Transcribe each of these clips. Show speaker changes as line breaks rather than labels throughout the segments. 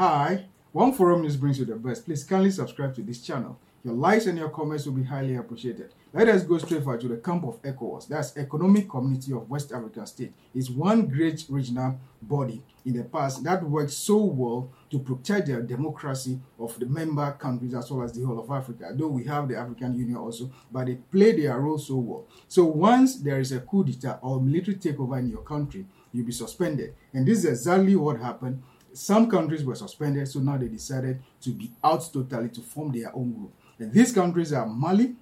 Hi, One Forum News brings you the best. Please kindly subscribe to this channel. Your likes and your comments will be highly appreciated. Let us go straight for to the camp of ECOWAS. That's Economic Community of West African States. It's one great regional body in the past that worked so well to protect the democracy of the member countries as well as the whole of Africa. Though we have the African Union also, but they play their role so well. So once there is a coup d'etat or military takeover in your country, you'll be suspended. And this is exactly what happened some countries were suspended, so now they decided to be out totally to form their own group. And these countries are Mali,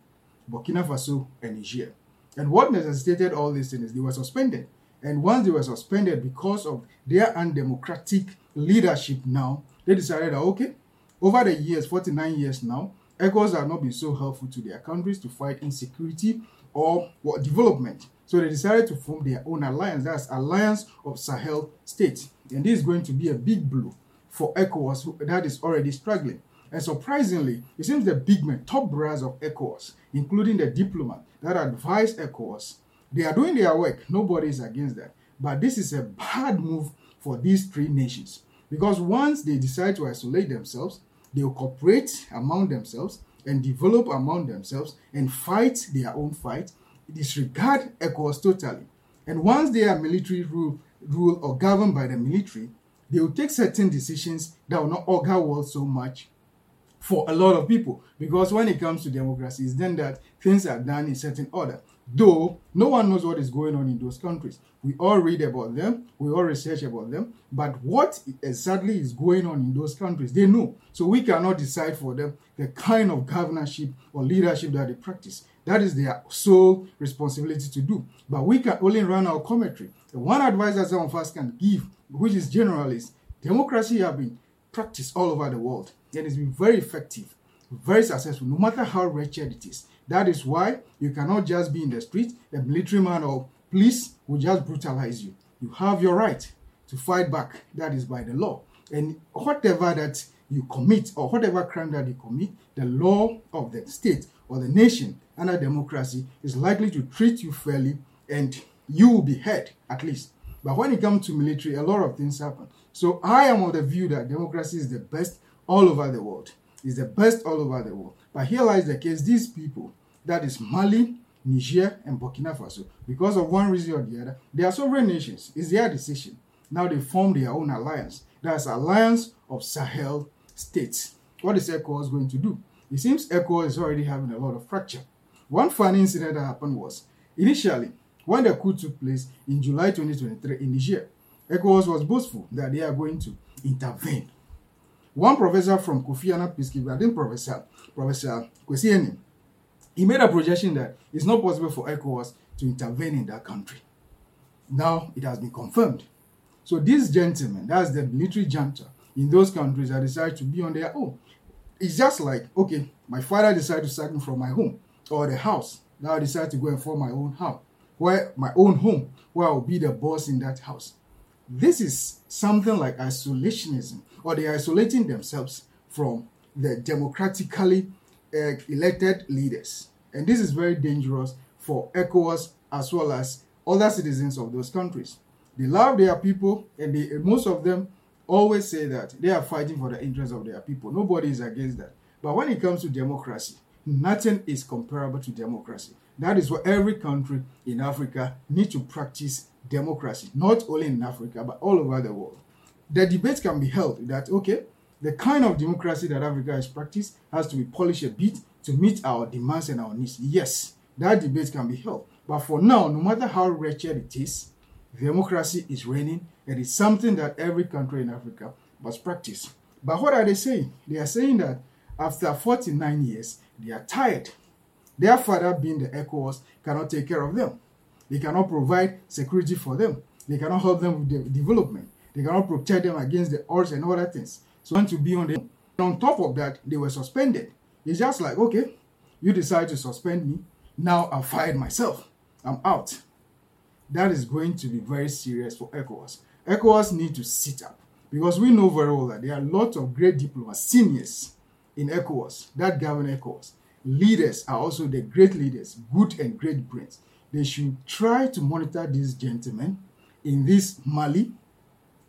Burkina Faso, and Niger. And what necessitated all these things is they were suspended. And once they were suspended because of their undemocratic leadership now, they decided that, okay, over the years, 49 years now, ECOWAS have not been so helpful to their countries to fight insecurity or what, development. So they decided to form their own alliance. That's Alliance of Sahel States. And this is going to be a big blow for ECOWAS that is already struggling. And surprisingly, it seems the big men, top brass of ECOWAS, including the diplomat that advise ECOWAS, they are doing their work. Nobody is against that. But this is a bad move for these three nations. Because once they decide to isolate themselves, they will cooperate among themselves and develop among themselves and fight their own fight, disregard ECOWAS totally. And once they are military rule, rule or governed by the military, they will take certain decisions that will not augur well so much for a lot of people. Because when it comes to democracy, it's then that things are done in certain order. Though no one knows what is going on in those countries. We all read about them, we all research about them, but what exactly is going on in those countries, they know. So we cannot decide for them the kind of governorship or leadership that they practice. That is their sole responsibility to do. But we can only run our commentary. The one advice that some of us can give, which is general, is democracy has been practiced all over the world and it's been very effective, very successful, no matter how wretched it is. That is why you cannot just be in the street, a military man or police will just brutalize you. You have your right to fight back. That is by the law. And whatever that you commit or whatever crime that you commit, the law of the state or the nation under democracy is likely to treat you fairly and you will be heard at least. But when it comes to military, a lot of things happen. So I am of the view that democracy is the best all over the world. It's the best all over the world. But here lies the case these people, that is Mali, Niger, and Burkina Faso, because of one reason or the other, they are sovereign nations. It's their decision. Now they form their own alliance. That's Alliance of Sahel States. What is ECOWAS going to do? It seems ECOWAS is already having a lot of fracture. One funny incident that happened was initially when the coup took place in July 2023 in Niger, ECOWAS was boastful that they are going to intervene. One professor from Kofi Annan Peacekeeping, Professor Professor Kwesi he made a projection that it's not possible for ECOWAS to intervene in that country. Now it has been confirmed. So these gentlemen, that's the military junta in those countries that decided to be on their own. It's just like, okay, my father decided to sack me from my home or the house. Now I decide to go and form my own house, where my own home, where I'll be the boss in that house. This is something like isolationism, or they are isolating themselves from the democratically uh, elected leaders. And this is very dangerous for ECOWAS as well as other citizens of those countries. They love their people, and they, most of them always say that they are fighting for the interests of their people. Nobody is against that. But when it comes to democracy, nothing is comparable to democracy. That is why every country in Africa needs to practice democracy, not only in Africa, but all over the world. The debate can be held that, okay, the kind of democracy that Africa has practiced has to be polished a bit to meet our demands and our needs. Yes, that debate can be held. But for now, no matter how wretched it is, democracy is reigning and it's something that every country in Africa must practice. But what are they saying? They are saying that after 49 years, they are tired. Their father, being the ECOWAS, cannot take care of them. They cannot provide security for them. They cannot help them with their development. They cannot protect them against the odds and other things. So want to be on them. On top of that, they were suspended. It's just like, okay, you decide to suspend me. Now I fired myself. I'm out. That is going to be very serious for ECOWAS. ECOWAS need to sit up because we know very well that there are lots of great diplomats, seniors in ECOWAS that govern ECOWAS. Leaders are also the great leaders, good and great brains. They should try to monitor these gentlemen in this Mali,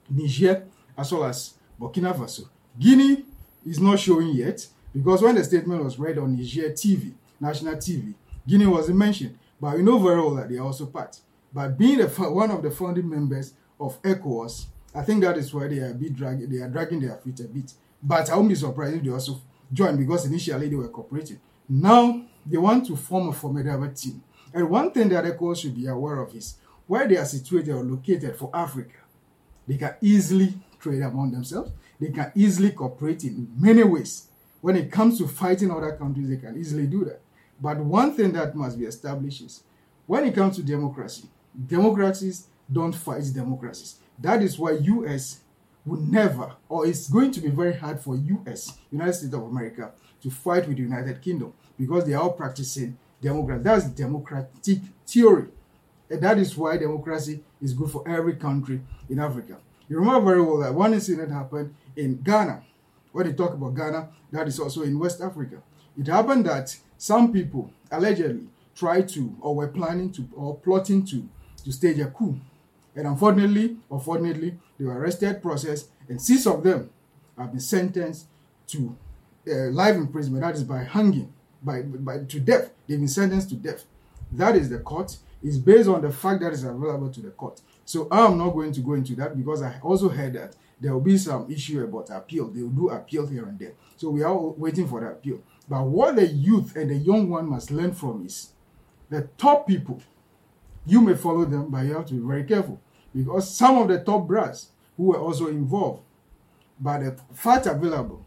Niger, as well as Burkina Faso Guinea is not showing yet because when the statement was read on Niger TV, national TV, Guinea wasn't mentioned. But we know very well that they are also part. But being one of the founding members of ECOWAS, I think that is why they are, bit drag, they are dragging their feet a bit. But I won't be surprised if they also join because initially they were cooperating. Now they want to form a formidable team. And one thing that ECOWAS should be aware of is where they are situated or located for Africa, they can easily trade among themselves. They can easily cooperate in many ways. When it comes to fighting other countries, they can easily do that. But one thing that must be established is when it comes to democracy, democracies don't fight democracies. That is why US will never, or it's going to be very hard for US, United States of America, to fight with the United Kingdom because they are all practicing democracy. That's democratic theory. And that is why democracy is good for every country in Africa. You remember very well that one incident happened in Ghana. When they talk about Ghana, that is also in West Africa. It happened that some people allegedly tried to or were planning to or plotting to to stage a coup. And unfortunately, unfortunately, they were arrested, processed, and six of them have been sentenced to uh, life imprisonment. That is by hanging, by, by to death. They've been sentenced to death. That is the court. It's based on the fact that is available to the court. So I'm not going to go into that because I also heard that there will be some issue about appeal. They will do appeal here and there. So we are waiting for the appeal. But what the youth and the young one must learn from is the top people. You may follow them, but you have to be very careful because some of the top brass who were also involved, but the facts available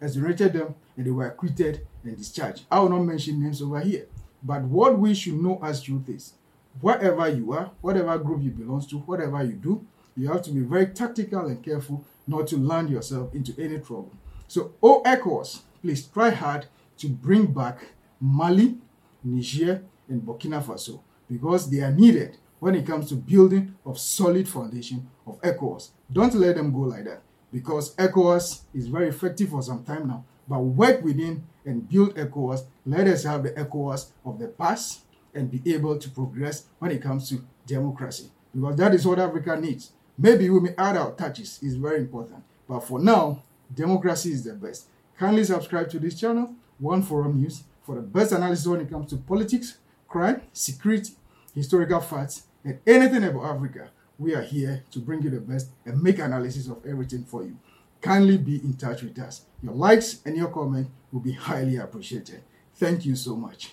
exonerated them and they were acquitted and discharged. I will not mention names over here. But what we should know as truth is wherever you are, whatever group you belong to, whatever you do, you have to be very tactical and careful not to land yourself into any trouble. So, all ECOWAS, please try hard to bring back Mali, Niger, and Burkina Faso because they are needed when it comes to building of solid foundation of ECOWAS. Don't let them go like that because ECOWAS is very effective for some time now. But work within and build ECOWAS. Let us have the ECOWAS of the past and be able to progress when it comes to democracy because that is what Africa needs. Maybe we may add our touches, it's very important. But for now, democracy is the best. Kindly subscribe to this channel, One Forum News, for the best analysis when it comes to politics, crime, security, historical facts, and anything about Africa. We are here to bring you the best and make analysis of everything for you. Kindly be in touch with us. Your likes and your comment will be highly appreciated. Thank you so much.